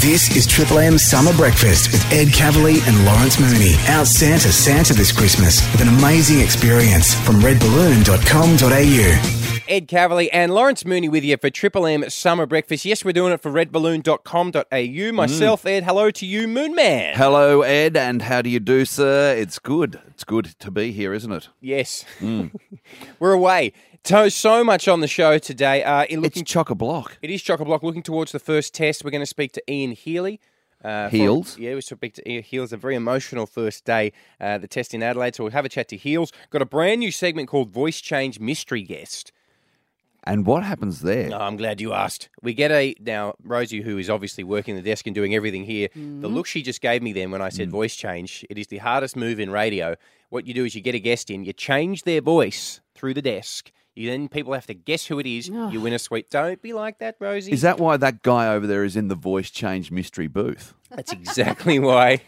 This is Triple M Summer Breakfast with Ed Cavalier and Lawrence Mooney. Out Santa Santa this Christmas with an amazing experience from redballoon.com.au. Ed Cavalier and Lawrence Mooney with you for Triple M Summer Breakfast. Yes, we're doing it for redballoon.com.au. Mm. Myself, Ed, hello to you, Moon Man. Hello, Ed, and how do you do, sir? It's good. It's good to be here, isn't it? Yes. Mm. we're away. So, so much on the show today. Uh, in looking, It's chock a block. it is chock a block. Looking towards the first test, we're going to speak to Ian Healy. Uh, from- Heels? yeah, we speak to Ian Heels. A very emotional first day, uh, the test in Adelaide. So we'll have a chat to Heels. Got a brand new segment called Voice Change Mystery Guest. And what happens there? Oh, I'm glad you asked. We get a now Rosie, who is obviously working the desk and doing everything here. The look she just gave me then when I said voice change, it is the hardest move in radio. What you do is you get a guest in, you change their voice through the desk. You then people have to guess who it is. You win a sweet. Don't be like that, Rosie. Is that why that guy over there is in the voice change mystery booth? That's exactly why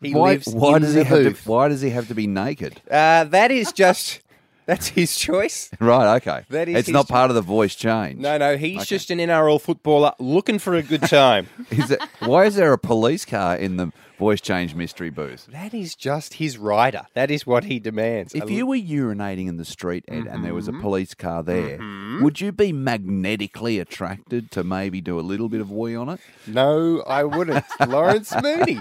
he why lives why in does the he have to why does he have to be naked? Uh, that is just that's his choice. Right, okay. That is it's his not part of the voice change. No, no, he's just an NRL footballer looking for a good time. Is it, why is there a police car in the voice change mystery booth? that is just his rider. That is what he demands. If A you were urinating in the street, Ed, and there was Mm-hmm. a police car there, would you be magnetically attracted to maybe do a little bit of wee on it? No, I wouldn't. Lawrence Mooney.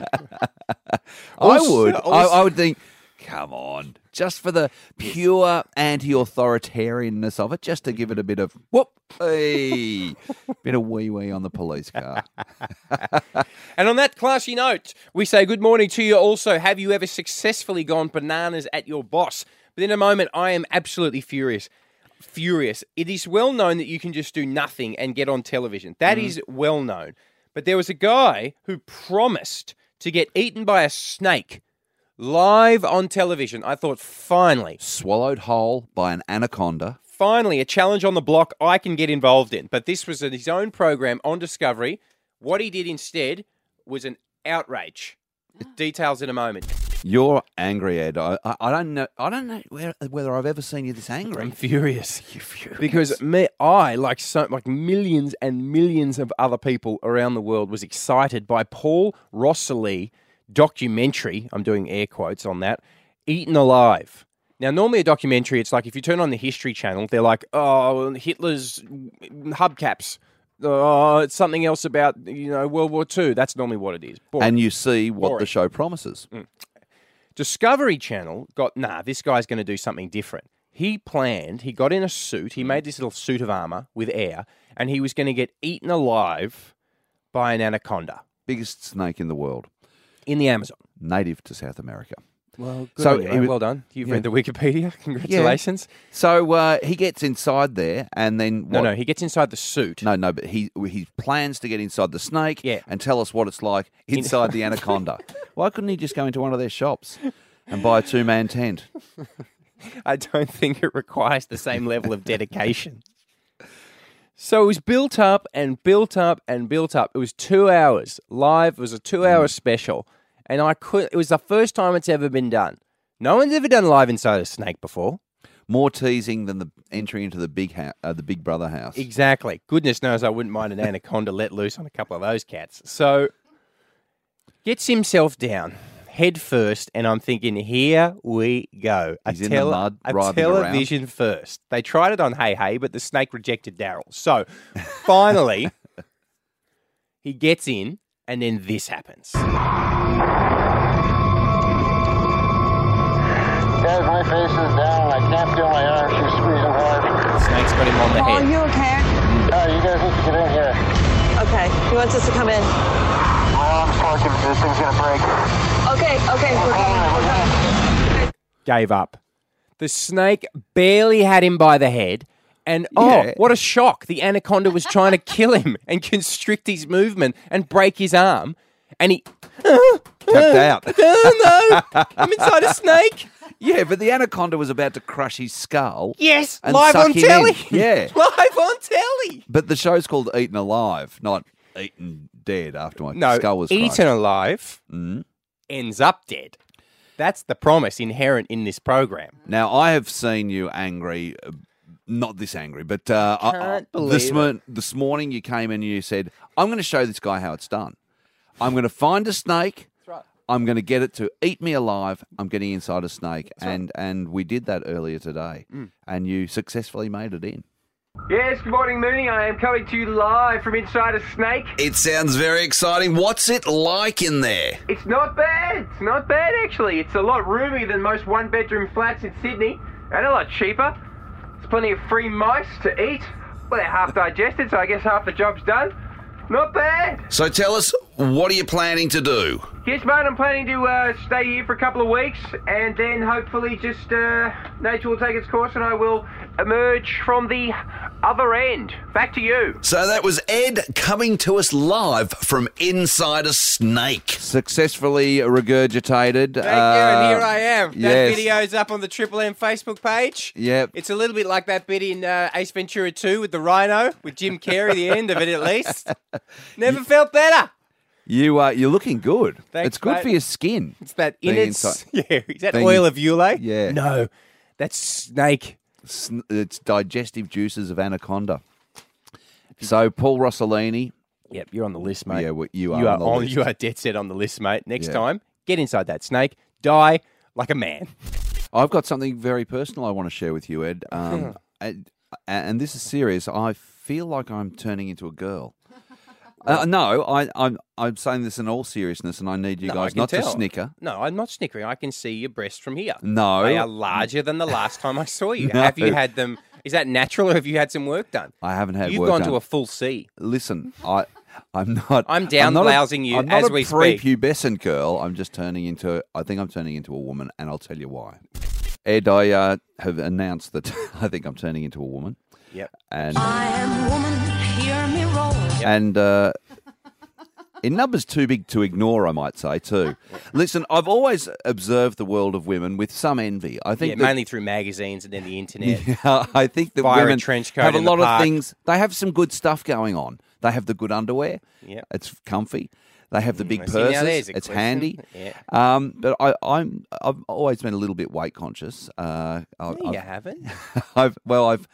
I Also- would. I, I would think, come on, just for the pure anti-authoritarianness of it, just to give it a bit of whoop, hey, bit of wee wee on the police car. And on that classy note, we say good morning to you also. Have you ever successfully gone bananas at your boss? But in a moment, I am absolutely furious. Furious. It is well known that you can just do nothing and get on television. That mm. is well known. But there was a guy who promised to get eaten by a snake live on television. I thought, finally, Swallowed whole by an anaconda. finally a challenge on the block I can get involved in. But this was his own program on Discovery. What he did instead was an outrage. Mm. Details in a moment. You're angry, Ed. I, I, I don't know. I don't know where, whether I've ever seen you this angry. I'm furious. Because me, I, like so, like millions and millions of other people around the world, was excited by Paul Rosolie documentary. I'm doing air quotes on that. Eaten Alive. Now, normally a documentary, it's like if you turn on the History Channel, they're like, oh, Hitler's hubcaps. Oh, it's something else about you know World War II. That's normally what it is. Boring. and you see what Boring. the show promises. Mm. Discovery Channel got, nah, this guy's going to do something different. He planned, he got in a suit, he mm. made this little suit of armor with air, and he was going to get eaten alive by an anaconda Biggest snake in the world, in the Amazon. native to South America. Well, So so he was- well done. You've yeah. read the Wikipedia. Congratulations. So uh, he gets inside there, and then No, what- no, he gets inside the suit. No, no, but he he plans to get inside the snake Yeah. and tell us what it's like inside the anaconda. Why couldn't he just go into one of their shops and buy a two man tent? I don't think it requires the same level of dedication. So it was built up and built up and built up. It was two hours live. It was a two-hour special, and I could. It was the first time it's ever been done. No one's ever done live inside a snake before. More teasing than the entry into the big ha- uh, the Big Brother house. Exactly. Goodness knows I wouldn't mind an anaconda let loose on a couple of those cats. So gets himself down head first, and I'm thinking, here we go. A, He's in the mud, a writhing around. television first. They tried it on Hey Hey, but the snake rejected Daryl. So finally, he gets in, and then this happens. Guys, my face is down. I can't feel my arms. She's squeezing hard. Snake's got him on the Oh, are head. you okay? Uh, you guys need to get in here. Okay. He wants us to come in. My arm's fucking. This thing's gonna break. Okay, okay, we're coming. We're coming. Gave up. The snake barely had him by the head. And oh, Yeah. what a shock. The anaconda was trying to kill him and constrict his movement and break his arm. And he, Tapped out. oh no, I'm inside a snake. Yeah, but the anaconda was about to crush his skull. Yes, And live suck on him in. telly. Yeah. live on telly. But the show's called Eaten Alive, not Eaten Dead after my No, skull was crushed. eaten alive Mm. ends up dead. That's the promise inherent in this program. Now, I have seen you angry, uh, not this angry, but uh, I- I- Can't this, mo- this morning you came in and you said, I'm going to show this guy how it's done. I'm going to find a snake. That's right. I'm going to get it to eat me alive. I'm getting inside a snake, and and we did that earlier today, Mm. and you successfully made it in. Yes, good morning, Mooney. I am coming to you live from inside a snake. It sounds very exciting. What's it like in there? It's not bad. It's not bad, actually. It's a lot roomier than most one bedroom flats in Sydney, and a lot cheaper. There's plenty of free mice to eat. Well, they're half digested, so I guess half the job's done. Not bad. So tell us, what are you planning to do? Yes, mate, I'm planning to uh, stay here for a couple of weeks, and then hopefully just uh, nature will take its course and I will emerge from the other end. Back to you. So that was Ed coming to us live from inside a snake. Successfully regurgitated. Thank you, and uh, here I am. That yes. video's up on the Triple M Facebook page. Yep. It's a little bit like that bit in uh, Ace Ventura 2 with the rhino, with Jim Carrey, the end of it at least. Never felt better. You uh, you're looking good. Thanks, it's good mate. for your skin. It's that innards. inside- Yeah, is that Being- oil of Ulay? Yeah. No, that's snake. Sn- It's digestive juices of anaconda. So Paul Rossellini, Yep, you're on the list, mate. Yeah, well, you are You are on the list. You are dead set on the list, mate. Next Yeah. time, get inside that snake, die like a man. I've got something very personal I want to share with you, Ed. Um, and, and this is serious. I feel like I'm turning into a girl. Uh, no, I, I'm I'm saying this in all seriousness, and I need you No, guys can not to tell. snicker. No, I'm not snickering. I can see your breasts from here. No. they are larger than the last time I saw you. No. Have you had them? Is that natural, or have you had some work done? I haven't had You've work gone done. to a full C. Listen, I I'm not. I'm down not a- blousing you I'm not as a we speak. prepubescent girl. I'm just turning into. I think I'm turning into a woman, and I'll tell you why. Ed, I uh, have announced that I think I'm turning into a woman, Yep. and I am woman, hear me roar. And uh, in numbers too big to ignore, I might say too. Listen, I've always observed the world of women with some envy. I think Yeah, that- mainly through magazines and then the internet. Yeah, I think that Fire a women trench coat have a in the lot of park. things. They have some good stuff going on. They have the good underwear. Yep. it's comfy. They have the big see, now purses. a It's question. handy. Yeah. Um, but I, I'm I've always been a little bit weight conscious. Uh, I, No, you I've, haven't. I've well I've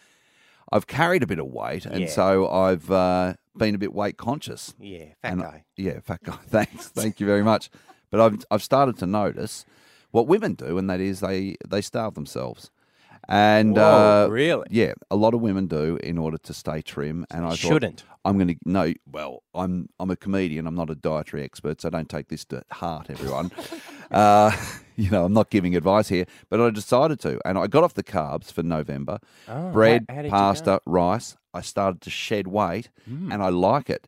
I've carried a bit of weight, and Yeah. so I've uh, been a bit weight conscious. Yeah, fat And- guy. Yeah, fat guy. Thanks, thank you very much. But I've I've started to notice what women do, and that is they they starve themselves. And Whoa, uh, really? yeah, a lot of women do in order to stay trim. And I shouldn't. I'm going to no. Well, I'm I'm a comedian. I'm not a dietary expert, so I don't take this to heart, everyone. uh, you know, I'm not giving advice here, but I decided to, and I got off the carbs for November. Oh, Bread, how- how pasta, rice. I started to shed weight, hmm. and I like it.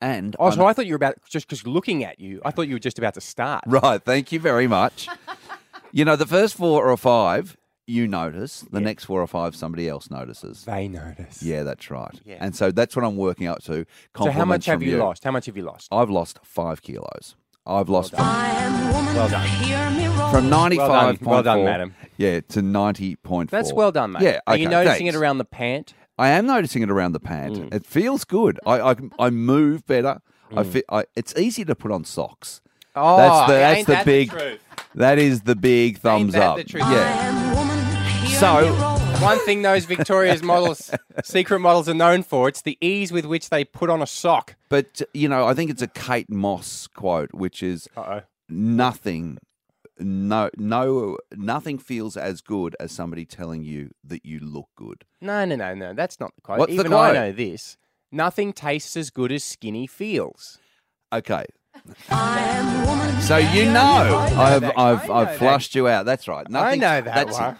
And Oh, so I'm- I thought you were about just because looking at you, I thought you were just about to start. Right. Thank you very much. you know, the first four or five you notice, the next four or five somebody else notices. They notice. Yeah, that's right. Yeah. And so that's what I'm working up to. So how much have from you, lost? How much have you lost? I've lost five kilos. I've lost from, I am woman, Well done. hear me roar. from 95.4 Well done, madam. Yeah, to 90.4. That's well done, mate. Yeah, Are you okay, noticing thanks. it around the pant? I am noticing it around the pant. Mm. It feels good. I, I, I move better. I, fe- I It's easy to put on socks. Oh, that's the, ain't the that big. truth? that is the big thumbs that up. the truth? I Yeah. am woman, hear So- me roar. One thing those Victoria's models, secret models, are known for it's the ease with which they put on a sock. But you know, I think it's a Kate Moss quote, which is Uh-oh. nothing, no, no, nothing feels as good as somebody telling you that you look good. No, no, no, no. That's not the quote. What's the Even I quote? know this. Nothing tastes as good as skinny feels. Okay, I am woman. so you know. I've that- I've I know I've that. flushed you out. That's right. Nothing, I know that that's one.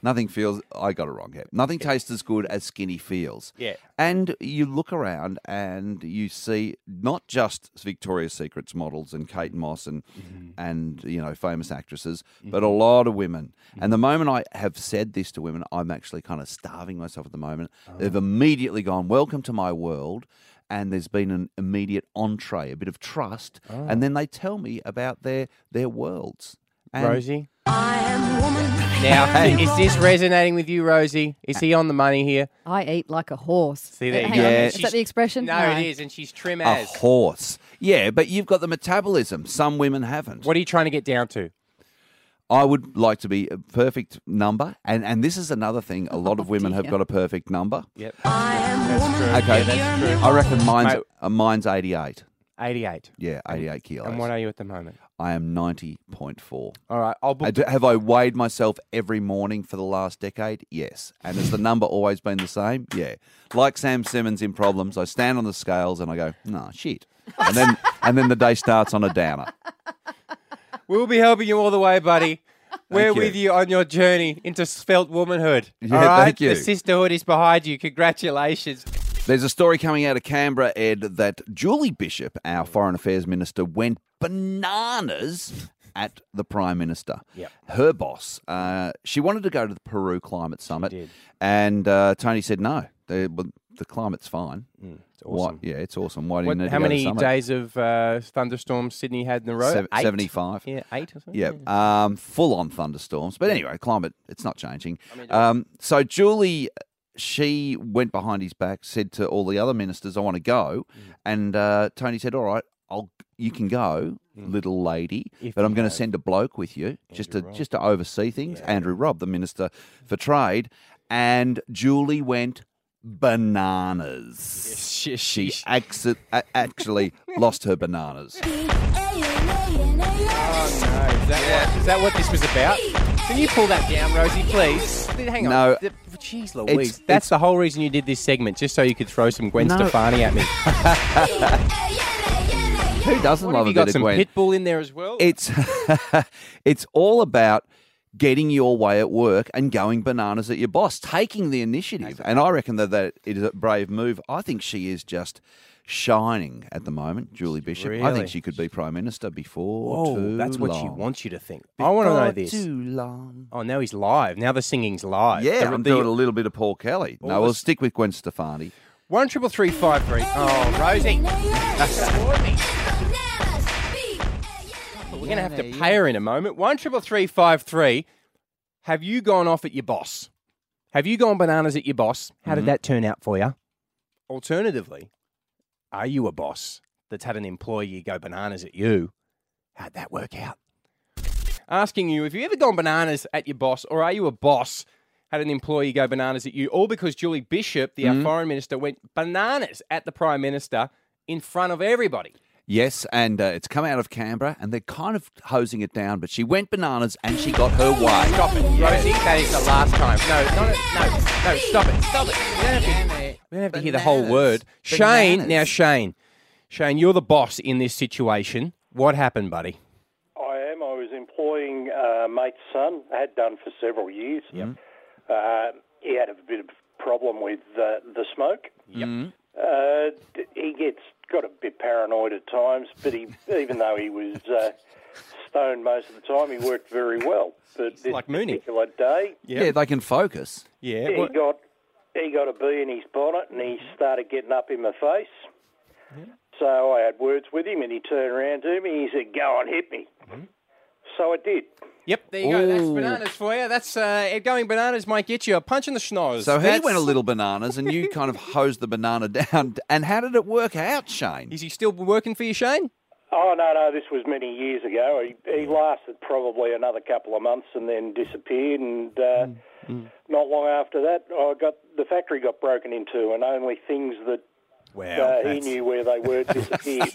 It. Nothing feels. I got it wrong here. Nothing tastes as good as skinny feels. Yeah. And you look around and you see not just Victoria's Secrets models and Kate Moss and Mm-hmm. and you know famous actresses, but a mm-hmm. lot of women. And the mm-hmm. moment I have said this to women, I'm actually kind of starving myself at the moment. Oh. They've ah. immediately gone, "Welcome to my world." And there's been an immediate entree, a bit of trust, Oh. and ah. then they tell me about their their worlds. And Rosie? I am woman. Now, Hey. is this resonating with you, Rosie? Is he on the money here? I eat like a horse. See, there you Hang go. on, Yeah. Is that the expression? No, it is, and she's trim as. a as. horse, yeah, but you've got the metabolism. Some women haven't. What are you trying to get down to? I would like to be a perfect number, and and this is another thing. A lot of women have got a perfect number. Yep. I am woman. Okay, hear me I reckon mine's uh, mine's eighty eight. 88. Yeah, 88 kilos. And what are you at the moment? I am 90.4. All right, I'll book. I Have I weighed myself every morning for the last decade? Yes. And has the number always been the same? Yeah. Like Sam Simmons in Problems, I stand on the scales and I go, nah, shit. And then and then the day starts on a downer. We'll be helping you all the way, buddy. We're you. with you on your journey into svelte womanhood. Yeah, all right? thank you. The sisterhood is behind you. Congratulations. There's a story coming out of Canberra, Ed, that Julie Bishop, our Foreign Affairs Minister, went bananas at the Prime Minister. Yep. Her boss. Uh, she wanted to go to the Peru Climate Summit. And uh, Tony said no. The, well, the climate's fine. It's Why- awesome. yeah, it's awesome. Why do you What, need how many days of uh, thunderstorms Sydney had in a row? Sev- Eight? 75. Yeah, eight or something. Yeah, um, full on thunderstorms. But anyway, climate, it's not changing. Um, so Julie, she went behind his back, said to all the other ministers, I want to go. Mm. And uh, Tony said, All right, I'll, you can go, little lady, Mm. If but I'm going to send a bloke with you just to, Andrew Robb. just to oversee things. Andrew Robb, the Minister for Trade. And Julie went bananas. She, She she, acci- a- actually lost her bananas. oh, no. Is that, what, is that what this was about? Can you pull that down, Rosie, please? Hang on. No. The- Jeez Louise. It's- That's it's- the whole reason you did this segment, just so you could throw some Gwen No. Stefani at me. Who doesn't What, love have you a got bit of some Gwen? Pitbull in there as well? It's it's all about getting your way at work and going bananas at your boss, taking the initiative. And I reckon that, that it is a brave move. I think she is just shining at the moment, Julie Bishop. I think she could be prime minister before Whoa, too that's what she wants you to think. I want to know this. Too long. Oh, now he's live. Now the singing's live. Yeah, The- I'm the- doing a little bit of Paul Kelly. No, we'll stick with Gwen Stefani. One triple three five three. Oh, Rosie. We're going to have to pay her in a moment. One triple three five three. Have you gone off at your boss? Have you gone bananas at your boss? How Mm-hmm. did that turn out for you? Alternatively, are you a boss that's had an employee go bananas at you? How'd that work out? Asking you if you ever gone bananas at your boss, or are you a boss had an employee go bananas at you, all because Julie Bishop, the Mm-hmm. foreign minister, went bananas at the prime minister in front of everybody. Yes, and uh, it's come out of Canberra, and they're kind of hosing it down. But she went bananas, and she got her way. Stop it, Rosie. That is the last time. No, no, no, no, no. Stop it. Stop it. We don't have to, we don't have to hear the whole Bananas. word. Shane, now Shane, Shane, you're the boss in this situation. What happened, buddy? I am. I was employing uh, mate's son. I had done for several years. Yep. Uh, he had a bit of problem with uh, the smoke. Yep. Uh, he gets got a bit paranoid at times, but he, even though he was uh, stoned most of the time, he worked very well. But this like Mooney. particular day, Yeah, they can focus. Yeah. he what- got he got a bee in his bonnet and he started getting up in my face. So I had words with him, and he turned around to me. He said, "Go on, hit me." So I did. Yep, there you go. That's Ooh. bananas for you. That's uh, going bananas might get you a punch in the schnoz. So he That's- went a little bananas, and you kind of hosed the banana down. And how did it work out, Shane? Is he still working for you, Shane? Oh no, no, this was many years ago. He, he lasted probably another couple of months and then disappeared. And uh, not long after that, I got the factory got broken into, and only things that Wow. he knew where they were disappeared.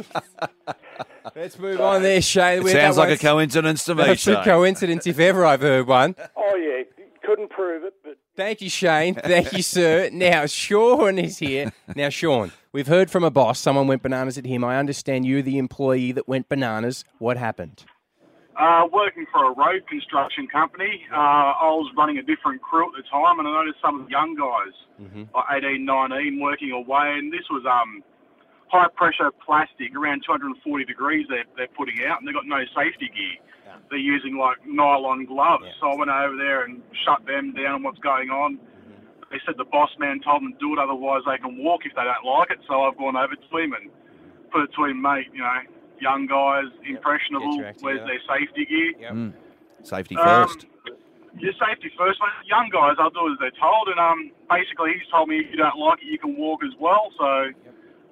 Let's move on there, Shane. It sounds like a coincidence to me, That's a coincidence if ever I've heard one. oh yeah, couldn't prove it, but Thank you, Shane. Thank you, sir. Now, Sean is here. Now, Sean, we've heard from a boss. Someone went bananas at him. I understand you, the employee that went bananas. What happened? Uh, working for a road construction company, uh, I was running a different crew at the time, and I noticed some of the young guys, like 18, 19, working away, and this was um, high pressure plastic, around 240 degrees they're, they're putting out, and they've got no safety gear. They're using like nylon gloves. So I went over there and shut them down on what's going on. They said the boss man told them to do it, otherwise they can walk if they don't like it. So I've gone over to him and put it to him, mate, you know, young guys, impressionable, where's their safety gear? Mm. Safety Um, first. Your safety first, mate. Young guys, I'll do as they're told, and um, basically he's told me if you don't like it, you can walk as well. So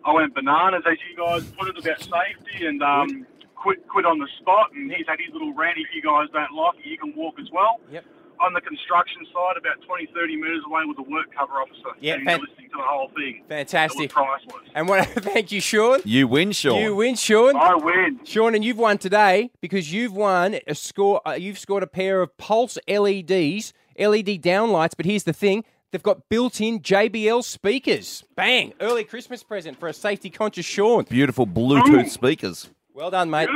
I went bananas as you guys put it about safety, and um, quit quit on the spot. And he's had his little rant. If you guys don't like it, you can walk as well. Yep. On the construction side, about 20, 30 metres away with a work cover officer. Yeah, fan- listening to the whole thing. Fantastic. It was priceless. And what? Thank you, Sean. You win, Sean. You win, Sean. I win. Sean, and you've won today because you've won a score. Uh, you've scored a pair of Pulse LEDs, LED downlights. But here's the thing: they've got built-in JBL speakers. Bang! Early Christmas present for a safety-conscious Sean. Beautiful Bluetooth speakers. Well done, mate.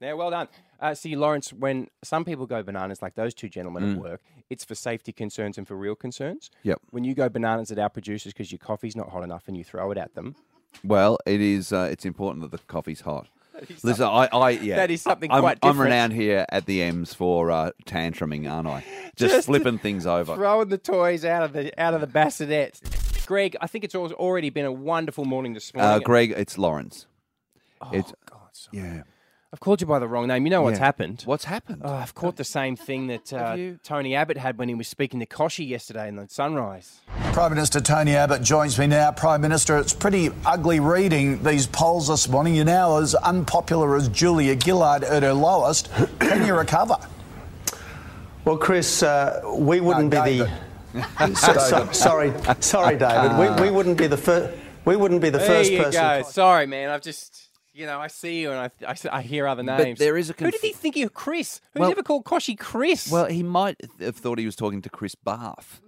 Yeah, well done. Uh, see, Lawrence, when some people go bananas, like those two gentlemen Mm. at work, it's for safety concerns and for real concerns. Yep. When you go bananas at our producers because your coffee's not hot enough and you throw it at them, Well, it is. Uh, it's important that the coffee's hot. Listen, I, I, yeah, that is something I'm, quite I'm different. renowned here at the M's for uh, tantruming, aren't I? Just, Just flipping things over. throwing the toys out of the out of the bassinets. Greg, I think it's al- already been a wonderful morning this morning. Uh, Greg, it's Lawrence. Oh, it's God, sorry. yeah. I've called you by the wrong name. You know what's Yeah. happened? What's happened? Oh, I've caught the same thing that uh, you? Tony Abbott had when he was speaking to Kochie yesterday in the Sunrise. Prime Minister Tony Abbott joins me now. Prime Minister, it's pretty ugly reading these polls this morning. You're now as unpopular as Julia Gillard at her lowest. Can you recover? Well, Chris, uh, we wouldn't No, be David. the. so, so- sorry, sorry, David. We, we wouldn't be the first. We wouldn't be the there first you person. go. Sorry, man. I've just, you know, I see you and I, I, I hear other names. But there is a Who did he think of Chris? Who's Well- ever called Kochie Chris? Well, he might have thought he was talking to Chris Bath.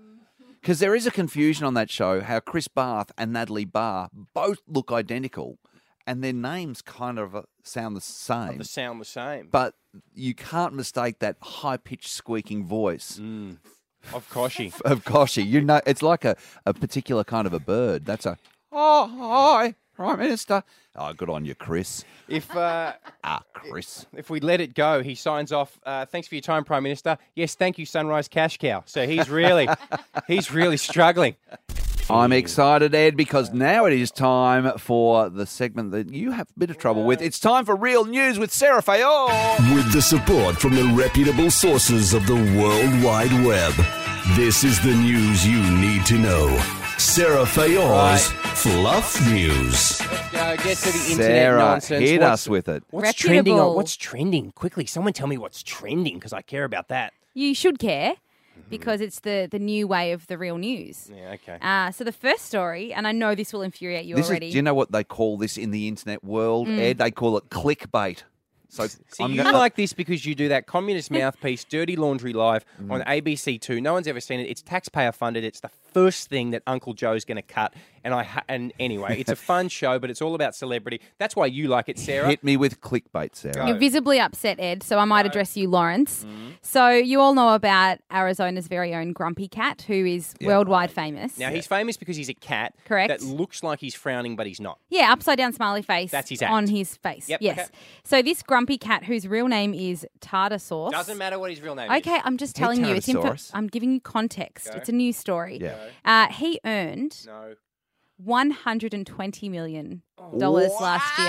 Because there is a confusion on that show how Chris Bath and Natalie Barr both look identical and their names kind of uh, sound the same. the sound the same. But you can't mistake that high pitched squeaking voice of Kochie. of Kochie. You know, it's like a, a particular kind of a bird. That's a, oh, hi, Prime Minister. Oh, good on you, Chris. If uh, Ah, Chris. if we let it go, he signs off. Uh, Thanks for your time, Prime Minister. Yes, thank you, Sunrise Cash Cow. So he's really, he's really struggling. I'm excited, Ed, because now it is time for the segment that you have a bit of trouble with. It's time for Real News with Sarah Fayol. With the support from the reputable sources of the World Wide Web, this is the news you need to know. Sarah Fayon's Fluff News. Uh, get to the internet Sarah, nonsense. hit What's- us with it. What's trending? On, what's trending? Quickly, someone tell me what's trending because I care about that. You should care because it's the, the new way of the real news. Yeah, okay. Uh, so the first story, and I know this will infuriate you This is, already. do you know what they call this in the internet world, Mm. Ed? They call it clickbait. So See, I'm you gonna- like this because you do that communist mouthpiece, Dirty Laundry Live Mm. on ABC Two. No one's ever seen it. It's taxpayer funded. It's the first thing that Uncle Joe's going to cut. And I ha- and anyway, it's a fun show, but it's all about celebrity. That's why you like it, Sarah. hit me with clickbait, Sarah. You're visibly upset, Ed, so I might address you, Lawrence. Mm-hmm. So, you all know about Arizona's very own Grumpy Cat, who is worldwide famous. Now he's famous because he's a cat. Correct. That looks like he's frowning, but he's not. Yeah, upside down smiley face That's his act. on his face. Yep, yes. okay. So, this Grumpy Cat, whose real name is Tartar Sauce. Doesn't matter what his real name is. Okay, I'm just Hey, telling you. It's info- Tartar-saurus. I'm giving you context. Go. It's a news story. Yeah. Uh, he earned No. 120 million dollars last year.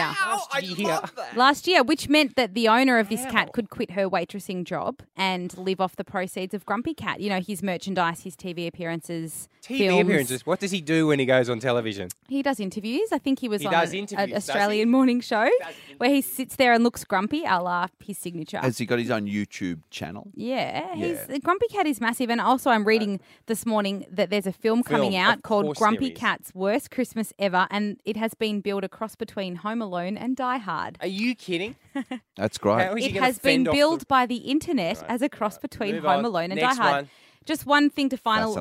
Last year. Last year, which meant that the owner of this cat could quit her waitressing job and live off the proceeds of Grumpy Cat. You know, his merchandise, his TV appearances, TV films. appearances. What does he do when he goes on television? He does interviews. I think he was He on does a- interviews, an does he? Australian morning show where he sits there and looks grumpy, a la his signature. Has he got his own YouTube channel? Yeah, he's, Grumpy Cat is massive, and also I'm reading this morning that there's a film coming Film, out of called course Grumpy there is. Cat's Worst Christmas Ever, and it has been billed a cross between Home Alone and Die Hard. Are you kidding? That's great. How is he It has been fend billed the- by the internet as a cross between Move Home on. Alone and Next Die Hard. one. Just one thing to final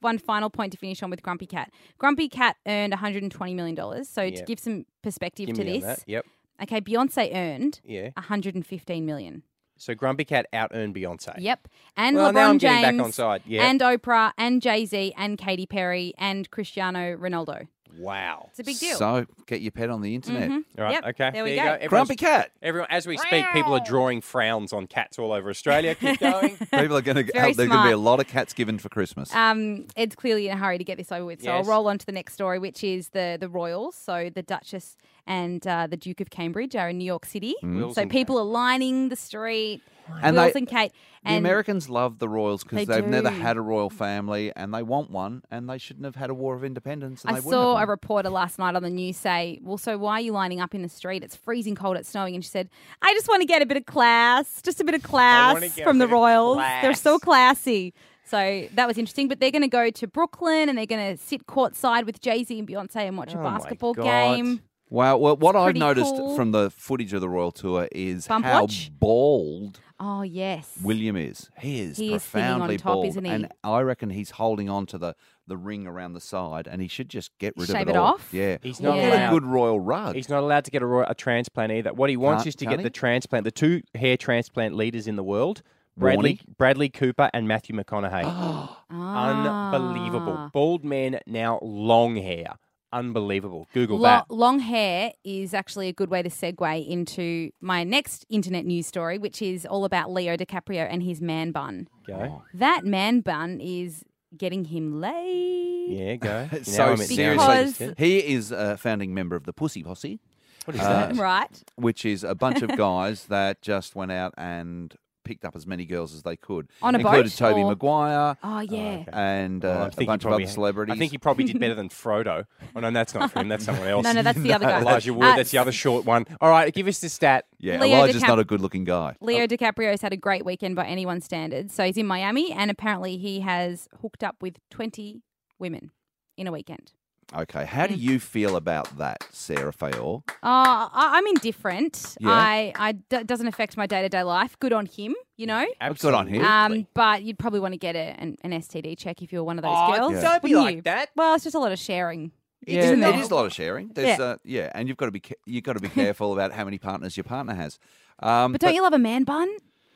one final point to finish on with Grumpy Cat. Grumpy Cat earned 120 million dollars. So to give some perspective Give to me on this, that. Yep. okay, Beyonce earned Yeah. 115 million. So Grumpy Cat out earned Beyonce. Yep. And Well, LeBron now I'm James getting back on side. Yeah. and Oprah and Jay-Z and Katy Perry and Cristiano Ronaldo. Wow. It's a big deal. So get your pet on the internet. Mhm. All right. Yep, Okay. there we you go. Everyone's- Grumpy cat. Everyone, as we speak, people are drawing frowns on cats all over Australia. Keep going. People are going to. Very There's going to be a lot of cats given for Christmas. Um, Ed's clearly in a hurry to get this over with, so Yes. I'll roll on to the next story, which is the the royals. So the Duchess and uh, the Duke of Cambridge are in New York City. Mm. Wills So and people are lining the street. And Wills they- and Kate. The And Americans love the royals because they've never had a royal family and they want one, and they shouldn't have had a war of independence. And I they saw a have one. reporter last night on the news say, Well, so why are you lining up in the street? It's freezing cold, it's snowing. And she said, I just want to get a bit of class, just a bit of class from the Royals. They're so classy. So that was interesting. But they're going to go to Brooklyn and they're going to sit courtside with Jay Z and Beyonce and watch a Oh my basketball God. game. Wow. Well, what I've noticed cool. from the footage of the royal tour is Bump how watch? bald Oh, yes. William is. He is He is thinning on profoundly top, bald, isn't he? and I reckon he's holding on to the, the ring around the side, and he should just get rid Shave of it, it all. off? Yeah, He's not get allowed. a good royal rug. He's not allowed to get a, roy- a transplant either. What he wants Can't- is to can't get he? the transplant. The two hair transplant leaders in the world, Bradley Bradley Cooper and Matthew McConaughey. Unbelievable. Ah. Bald man now long hair. Unbelievable. Google Lo- that. long hair is actually a good way to segue into my next internet news story, which is all about Leo DiCaprio and his man bun. Go. That man bun is getting him laid. Yeah, go. Now so I'm- now I'm seriously, interested. he is a founding member of the Pussy Posse. What is uh, that? Right. Which is a bunch of guys that just went out and picked up as many girls as they could. On a included boat, Toby or- Maguire Oh, yeah. and Well, uh, I a think he bunch of probably- other celebrities. I think he probably did better than Frodo. Oh, no, that's not for him. That's someone else. No, no, that's the other guy. Elijah Wood. Uh, that's the other short one. All right, give us the stat. yeah, Leo Elijah's DiCap- not a good-looking guy. Leo DiCaprio's had a great weekend by anyone's standards. So he's in Miami, and apparently he has hooked up with 20 women in a weekend. Okay, how do Mm. you feel about that, Sarah Fayor? Uh, I, I'm indifferent. Yeah. I, I d- it doesn't affect my day to day life. Good on him, you know. Good on him. Um, but you'd probably want to get a, an, an STD check if you're one of those Oh, girls. don't be like you? that. Well, it's just a lot of sharing. Yeah, isn't it a lot of sharing. There's, Yeah. uh, yeah, and you've got to be ca- you've got to be careful about how many partners your partner has. Um, But don't you love a man bun?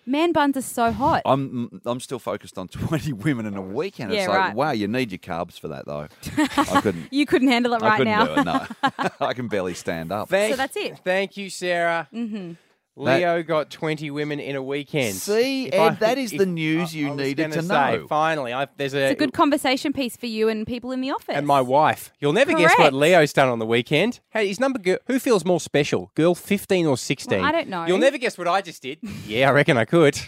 Man buns are so hot. I'm I'm still focused on 20 women in a weekend. Yeah, it's like, right. wow, you need your carbs for that though. I couldn't. You couldn't handle it I right couldn't now. do it. No, I can barely stand up. Thank, So that's it. Thank you, Sarah. hmm Leo got 20 women in a weekend. See, If Ed, that is the news I- you I needed gonna say, know. Finally, I, there's a, It's a good conversation piece for you and people in the office. and my wife. You'll never guess what Leo's done on the weekend. Hey, his number. Girl, who feels more special, girl 15 or 16? Well, I don't know. You'll never guess what I just did. yeah, I reckon I could.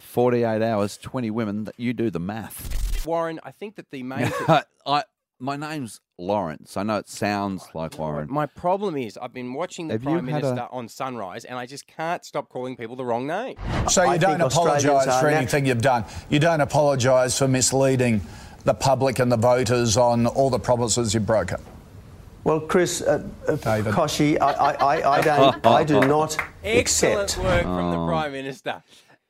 48 hours, 20 women. You do the math. Warren, I think that the main. I my name's Lawrence. I know it sounds like Warren. My problem is, I've been watching the Have you Prime had Minister a- on Sunrise, and I just can't stop calling people the wrong name. So you I don't think Australians apologise are for nat- anything you've done. You don't apologise for misleading the public and the voters on all the promises you've broken. Well, Chris, uh, uh, David. Kochie, I, I, I, I don't, I do not Excellent accept. work from the Prime Minister.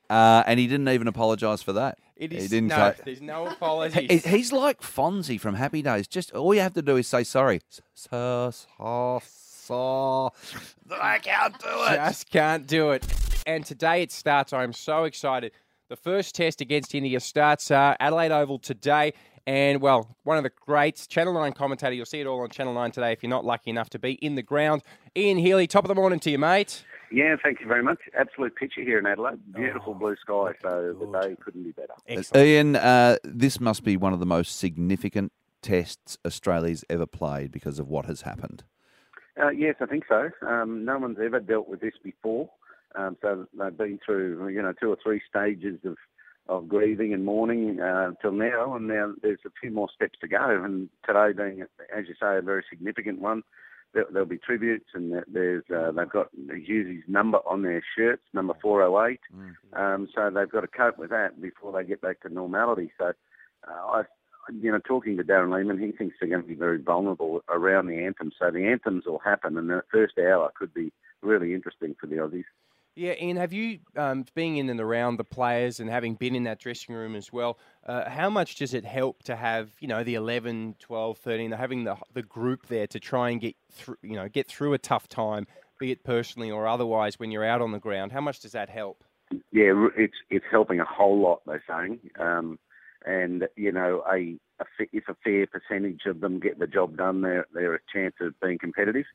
Uh, and he didn't even apologise for that. It he didn't no, there's no He- apologies. He's like Fonzie from Happy Days. Just all you have to do is say sorry. So, so, so. I can't do it. Just can't do it. And today it starts. I'm so excited. The first test against India starts uh, Adelaide Oval today. And, well, one of the greats, Channel 9 commentator. You'll see it all on Channel 9 today if you're not lucky enough to be in the ground. Ian Healy, top of the morning to you, mate. Yeah, thank you very much. Absolute picture here in Adelaide. Oh, Beautiful blue sky, so the day couldn't be better. Ian, uh, this must be one of the most significant tests Australia's ever played because of what has happened. Uh, yes, I think so. Um, no one's ever dealt with this before. Um, so they've been through, you know, two or three stages of, of grieving and mourning uh, till now, and now there's a few more steps to go. And today being, as you say, a very significant one. There, there'll be tributes, and there's uh, they've got Hughes's number on their shirts, number 408. Um, so they've got to cope with that before they get back to normality. So, uh, I, you know, talking to Darren Lehmann, he thinks they're going to be very vulnerable around the anthem. So the anthems will happen, and the first hour could be really interesting for the Aussies. Yeah, Ian, have you, um, being in and around the players and having been in that dressing room as well, uh, how much does it help to have, you know, the 11, 12, 13, having the, the group there to try and get through, you know, get through a tough time, be it personally or otherwise when you're out on the ground? How much does that help? Yeah, it's it's helping a whole lot. They're saying, um, and you know, a, if a fair percentage of them get the job done, they're they're a chance of being competitive.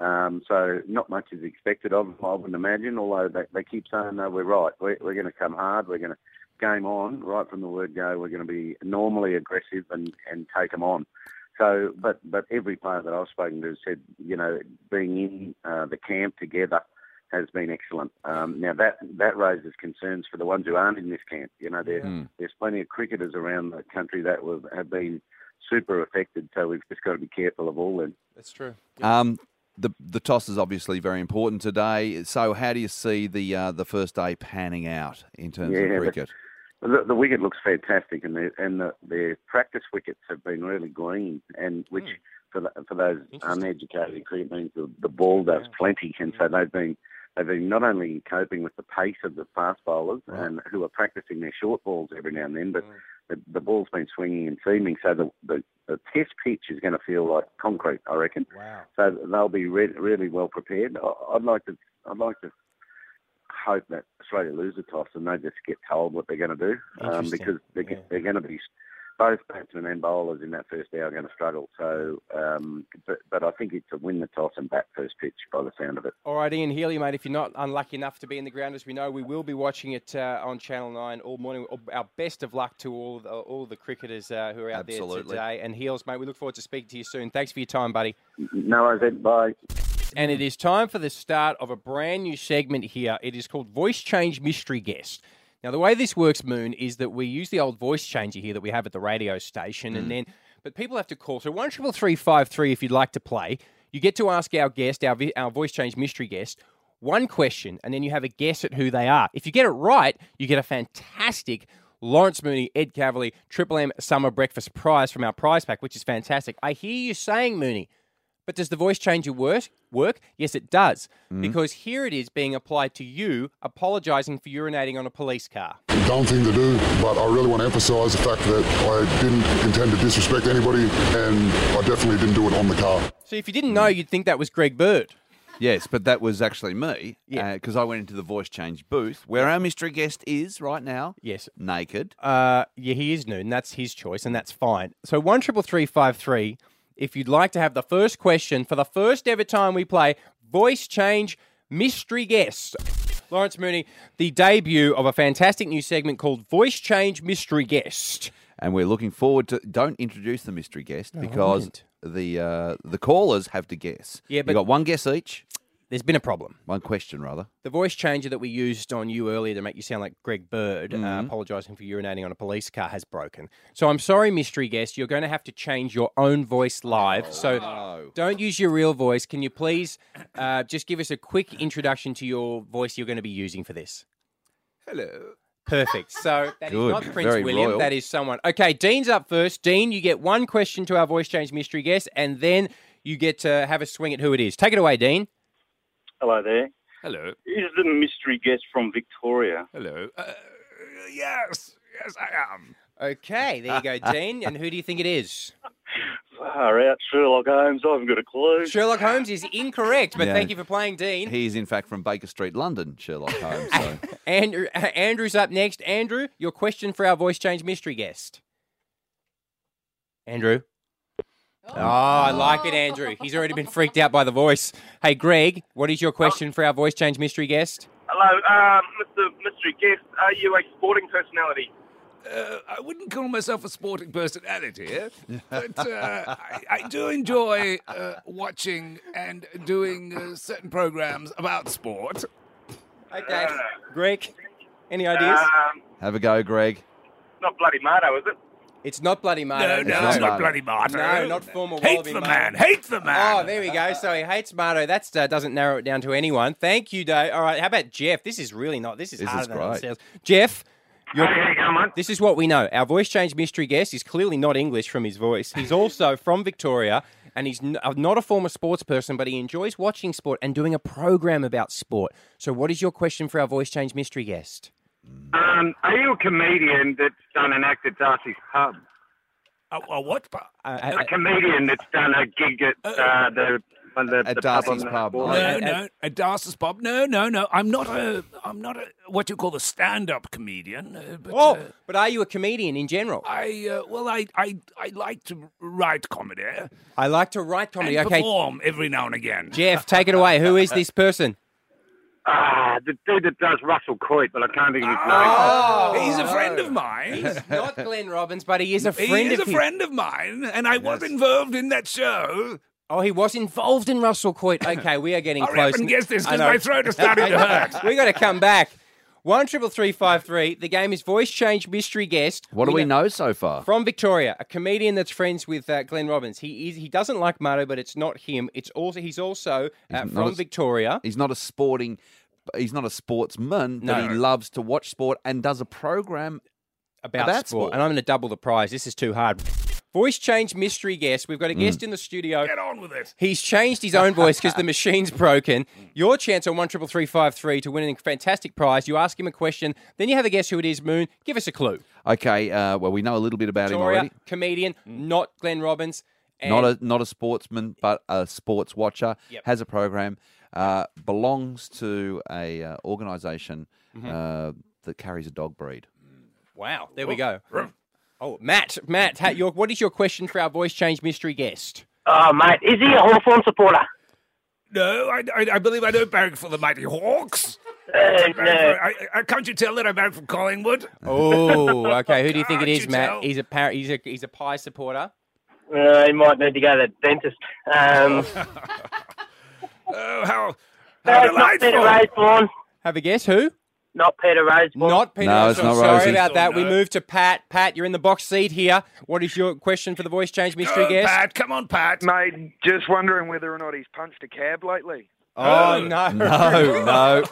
Um, so not much is expected of them, I wouldn't imagine. Although they, they keep saying, no, we're right. We're, we're going to come hard. We're going to game on right from the word go. We're going to be normally aggressive and and take them on. So, but but every player that I've spoken to said, you know, being in uh, the camp together has been excellent. Um, now that that raises concerns for the ones who aren't in this camp. You know, there, Mm. there's plenty of cricketers around the country that will, have been super affected. So we've just got to be careful of all them. That's true. Um, the the toss is obviously very important today. So, how do you see the uh, the first day panning out in terms Yeah, of the- cricket? The, the wicket looks fantastic, and the and the, the practice wickets have been really green, and which for the, for those uneducated cricket means the, the ball does plenty, and so they've been they've been not only coping with the pace of the fast bowlers and who are practicing their short balls every now and then, but the, the ball's been swinging and seaming, so the, the the test pitch is going to feel like concrete, I reckon. Wow. So they'll be re- really well prepared. I- I'd like to I'd like to hope that Australia lose the toss and they just get told what they're going to do um, because they're, they're going to be both batsmen and bowlers in that first hour are going to struggle. So, um, but, but I think it's a win the toss and bat first pitch by the sound of it. All right, Ian Healy, mate. If you're not unlucky enough to be in the ground, as we know, we will be watching it uh, on Channel Nine all morning. Our best of luck to all the, all the cricketers uh, who are out Absolutely. there today. And Heels, mate, we look forward to speaking to you soon. Thanks for your time, buddy. No worries, Ed. Bye. And it is time for the start of a brand new segment here. It is called Voice Change Mystery Guest. Now, the way this works, Moon, is that we use the old voice changer here that we have at the radio station, and mm. then, but people have to call. So one triple three five three, if you'd like to play, you get to ask our guest, our our voice change mystery guest, one question, and then you have a guess at who they are. If you get it right, you get a fantastic. Lawrence Mooney, Ed Cavalier, Triple M Summer Breakfast prize from our prize pack, which is fantastic. I hear you saying, Mooney, but does the voice changer work? Work? Yes, it does. Because here it is being applied to you apologising for urinating on a police car. dumb thing to do, but I really want to emphasise the fact that I didn't intend to disrespect anybody, and I definitely didn't do it on the car. So if you didn't know, you'd think that was Greg Bird. Yes, but that was actually me. Yeah. Because I went into the voice change booth where our mystery guest is right now. Yes. Naked. Uh, yeah, he is nude, and that's his choice, and that's fine. So one triple three five three. If you'd like to have the first question for the first ever time we play voice change mystery guest, Lawrence Mooney, the debut of a fantastic new segment called Voice Change Mystery Guest. And we're looking forward to. Don't introduce the mystery guest because the uh, the callers have to guess. Yeah, but- you got one guess each. There's been a problem. One question, rather. The voice changer that we used on you earlier to make you sound like Greg Bird, uh, Mhm. apologising for urinating on a police car, has broken. So I'm sorry, mystery guest, you're going to have to change your own voice live. So don't use your real voice. Can you please uh, just give us a quick introduction to your voice you're going to be using for this? Hello. Perfect. So that is Good. not Prince Very William. royal. That is someone. Okay, Dean's up first. Dean, you get one question to our voice change mystery guest, and then you get to have a swing at who it is. Take it away, Dean. Hello there. Hello. Is the mystery guest from Victoria? Hello. Uh, yes. Yes, I am. Okay, there you go, Dean. And who do you think it is? Far out, Sherlock Holmes. I haven't got a clue. Sherlock Holmes is incorrect, but Yeah. thank you for playing, Dean. He is, in fact, from Baker Street, London, Sherlock Holmes. So. Andrew, uh, Andrew's up next. Andrew, your question for our voice change mystery guest. Andrew. Oh, I like it, Andrew. He's already been freaked out by the voice. Hey, Greg, what is your question for our voice change mystery guest? Hello, um, Mr. Mystery Guest. Are you a sporting personality? Uh, I wouldn't call myself a sporting personality, but uh, I, I do enjoy uh, watching and doing uh, certain programs about sport. Okay. Greg, any ideas? Um, Have a go, Greg. not bloody Mardo, is it? It's not bloody Mardo. No, no, it's not bloody Mardo. No, not former Hate Wallaby the Mardo. man, hate the man. Oh, there we go. So he hates Marto. That uh, doesn't narrow it down to anyone. Thank you, Dave. All right, how about Jeff? This is really not. This is This harder is than great. it sounds. Jeff. You're, Hey, how you going, mate? this is what we know. Our voice change mystery guest is clearly not English from his voice. He's also from Victoria, and he's n- uh, not a former sports person, but he enjoys watching sport and doing a program about sport. So, what is your question for our voice change mystery guest? Um, are you a comedian that's done an act at Darcy's Pub? A, a what? Uh, A comedian that's done a gig at uh, the, uh, the, At the Darcy's pub. pub. on the- No, no, at Darcy's pub. No, no, no. I'm not a. I'm not a what you call a stand-up comedian. Uh, but, Oh, uh, but are you a comedian in general? I uh, well, I, I I like to write comedy I like to write comedy. and okay, perform every now and again. Jeff, take it away. Who is this person? Ah, the dude that does Russell Coight, but I can't think of his Oh, name. he's a friend of mine. He's not Glenn Robbins, but he is a friend He friend is of a his. friend of mine, and I was involved in that show. Oh, he was involved in Russell Coight. Okay, we are getting Hurry close. up and guess this, I 'cause know. my throat is starting to hurt. we got to come back. One triple three five three. The game is voice change mystery guest. What do we know so far? From Victoria, a comedian that's friends with uh, Glenn Robbins. He is he doesn't like Mato, but it's not him. It's also he's also uh, Not from a- Victoria. He's not a sporting. He's not a sportsman, but No. he loves to watch sport and does a program about, about sport. sport. and I'm going to double the prize. This is too hard. Voice change mystery guest. We've got a guest Mm. in the studio. Get on with it. He's changed his own voice because the machine's broken. Your chance on one triple three five three to win a fantastic prize. You ask him a question, then you have a guess who it is. Moon, give us a clue. Okay, uh, well, we know a little bit about him already. comedian, not Glenn Robbins. And Not a not a sportsman, but a sports watcher. Yep. Has a program. Uh, belongs to a uh, organisation Mm-hmm. uh, that carries a dog breed. wow. There we go. Oh, Matt, Matt, ha- your, what is your question for our voice change mystery guest? Oh, mate, is he a Hawthorn supporter? No, I, I, I believe I don't barrack for the mighty Hawks. Uh, no. for- I, I, can't you tell that I barrack for Collingwood? Oh, okay. Who do you think it Can't is, you Matt? tell? He's a par- he's a he's a pie supporter. Uh, he might need to go to the dentist. Um, Oh, how, how it's not Peter delightful. Raceborn. Have a guess. Who? Not Peter Raceborn. Not Peter. No, it's not Sorry Rosie. about that. We No. move to Pat. Pat, you're in the box seat here. What is your question for the voice change mystery Go, guest? Pat, come on, Pat. Mate, just wondering whether or not he's punched a cab lately. Oh no, No, no,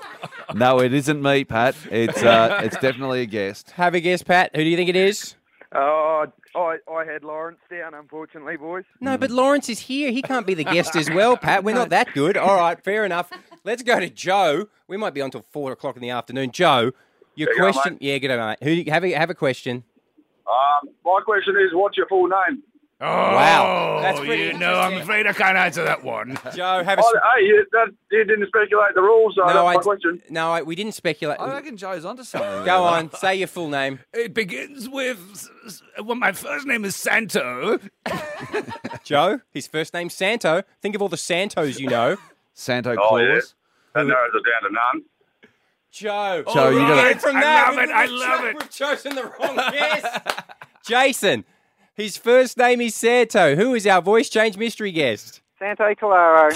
no. It isn't me, Pat. It's uh, it's definitely a guest. Have a guess, Pat. Who do you think it is? Oh, I, I had Lawrence down, unfortunately, boys. No, but Lawrence is here. He can't be the guest as well, Pat. We're not that good. All right, fair enough. Let's go to Joe. We might be on till four o'clock in the afternoon. Joe, your Yeah, go on, question. yeah, good on, mate. Who do you- have a have a question? Um, my question is, what's your full name? Oh, Wow, that's pretty you know, I'm afraid I can't answer that one. Joe, have a. Oh, hey, you, that, you didn't speculate the rules, so that's no, my I, question. no, I, we didn't speculate. I reckon Joe's onto something. Go on, say your full name. It begins with, s- s- well, my first name is Santo. Joe, his first name's Santo. Think of all the Santos you know. Santo Oh, yeah. Claus. That narrows it down to none. Joe. Joe, you gotta- Right from I that, love we've- it, I we've love cho- it. We've chosen the wrong guest. Jason, his first name is Santo. Who is our voice change mystery guest? Santo Cilauro.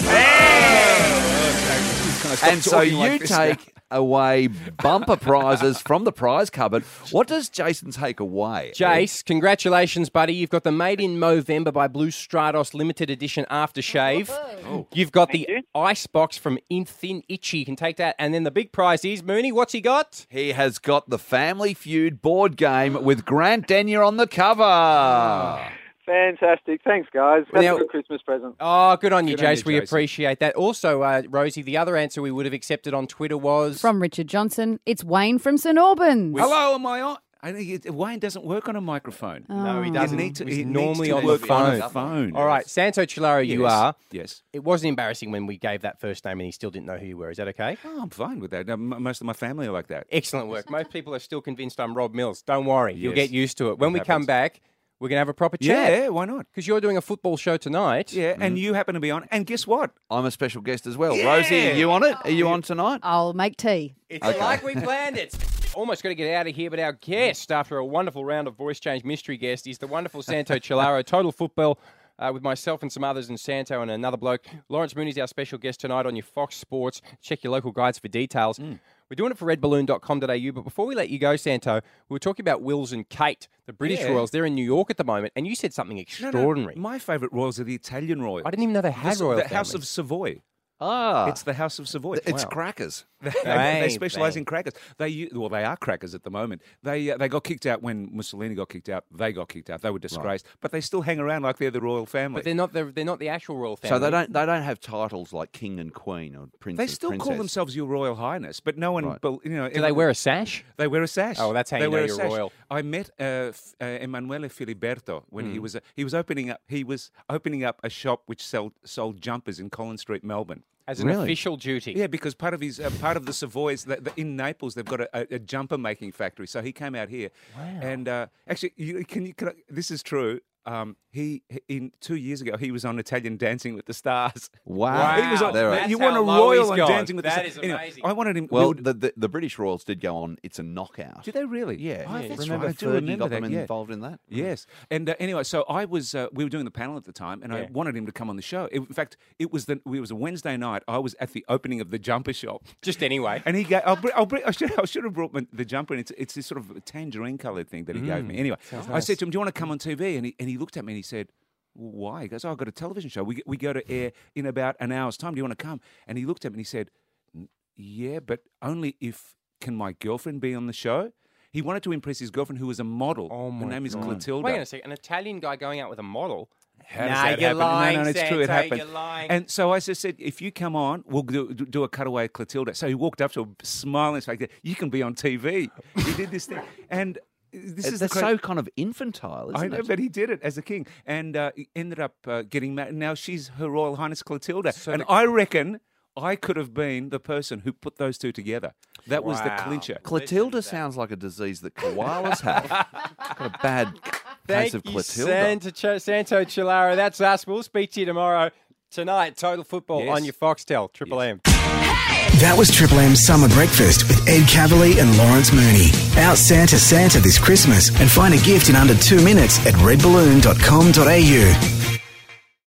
And so you like take away bumper prizes from the prize cupboard. What does Jason take away? Jace, congratulations, buddy. You've got the Made in Movember by Blue Stratos limited edition aftershave. Oh. You've got the ice box from In Thin Itchy. You can take that. And then the big prize is Mooney. What's he got? He has got the Family Feud board game with Grant Denyer on the cover. Fantastic. Thanks, guys. That's Now- a good Christmas present. Oh, good on you, Good on Jace. you, we Jason. appreciate that. Also, uh, Rosie, the other answer we would have accepted on Twitter was From Richard Johnson, it's Wayne from St Albans. Hello, am I on? I think it, Wayne doesn't work on a microphone. No, he Oh. doesn't. You need to, He's it normally needs to on the phone. On phone. All right, Santo Cilauro, you are. Yes. It wasn't embarrassing when we gave that first name and he still didn't know who you were. Is that okay? Oh, I'm fine with that. Most of my family are like that. Excellent work. Most people are still convinced I'm Rob Mills. Don't worry, you'll get used to it. When it we come back, we're going to have a proper chat. Yeah, why not? Because you're doing a football show tonight. Yeah, and you happen to be on. And guess what? I'm a special guest as well. Yeah. Rosie, are you on it? Are you on tonight? I'll make tea. It's Okay. like we planned it. Almost got to get out of here, but our guest, after a wonderful round of voice change mystery guest, is the wonderful Santo Cilauro, Total Football, uh, with myself and some others, and Santo and another bloke. Lawrence Mooney's our special guest tonight on your Fox Sports. Check your local guides for details. We're doing it for redballoon.com.au, but before we let you go, Santo, we were talking about Wills and Kate, the British Yeah. Royals. They're in New York at the moment, and you said something No, no, extraordinary. my favourite royals are the Italian royals. I didn't even know they had the, royal The House families. of Savoy. Ah, It's the House of Savoy. it's Wow. crackers. They, Bang, they specialise bang. in crackers. They well, they are crackers at the moment. They uh, they got kicked out when Mussolini got kicked out. They got kicked out. They were disgraced, but they still hang around like they're the royal family. But they're not the, they're not the actual royal family. So they don't they don't have titles like king and queen or prince. They and still call themselves Your Royal Highness, but no one. Right. bel- You know, Do they wear a sash? They wear a sash. Oh, that's how they you wear know a you're sash. royal. I met uh, F- uh, Emanuele Filiberto when Mm. he was uh, he was opening up he was opening up a shop which sold sold jumpers in Collins Street, Melbourne. As an Really? official duty. Yeah, because part of his uh, part of the Savoys the, the, in Naples, they've got a, a, a jumper making factory. So he came out here, and uh, actually, you, can you? Can I, this is true. Um, He in two years ago he was on Italian Dancing with the Stars. Wow. he was on. There are- you That's want a royal on. Dancing with the That Stars? is Anyway, amazing. I wanted him. Well, the, the the British Royals did go on. It's a knockout. did they really? Yeah. Oh, yeah. that's Remember right. I do Fergie remember got them that, yeah. involved in that. Yes, and uh, anyway, so I was uh, we were doing the panel at the time, and I wanted him to come on the show. in fact, it was the it was a Wednesday night. I was at the opening of the jumper shop, Just anyway. and he gave. I'll bring, I'll bring, I should I should have brought my, the jumper. in. It's it's this sort of tangerine coloured thing that he gave me. Anyway, I said to him, "Do you want to come on TV?" And he and he looked at me and he said. Why? He goes, oh, I've got a television show. We, we go to air in about an hour's time. Do you want to come? And he looked at me and he said, Yeah, but only if can my girlfriend be on the show? He wanted to impress his girlfriend, who was a model. Oh Her my name is God. Clotilda. Wait a second. An Italian guy going out with a model. How does nah, that you're happen? lying, no, no, it's true. It Santo, happened. You're lying. And so I just said, if you come on, we'll do, do a cutaway at Clotilda. So he walked up to her, smiling, his face, you can be on TV. He did this thing. And this is That's cra- so kind of infantile, isn't I know, it? but he did it as a king, and uh, he ended up uh, getting married. Now she's Her Royal Highness Clotilda, and I reckon I could have been the person who put those two together. That was the Wow. clincher. Clotilda sounds like a disease that koalas have. got a bad case Thank of you, Clotilda. Santo, Ch- Santo Cilauro. That's us. We'll speak to you tomorrow. Tonight, Total Football Yes. on your Foxtel, Triple M. That was Triple M's Summer Breakfast with Ed Kavalee and Lawrence Mooney. Out Santa Santa this Christmas and find a gift in under two minutes at redballoon.com.au.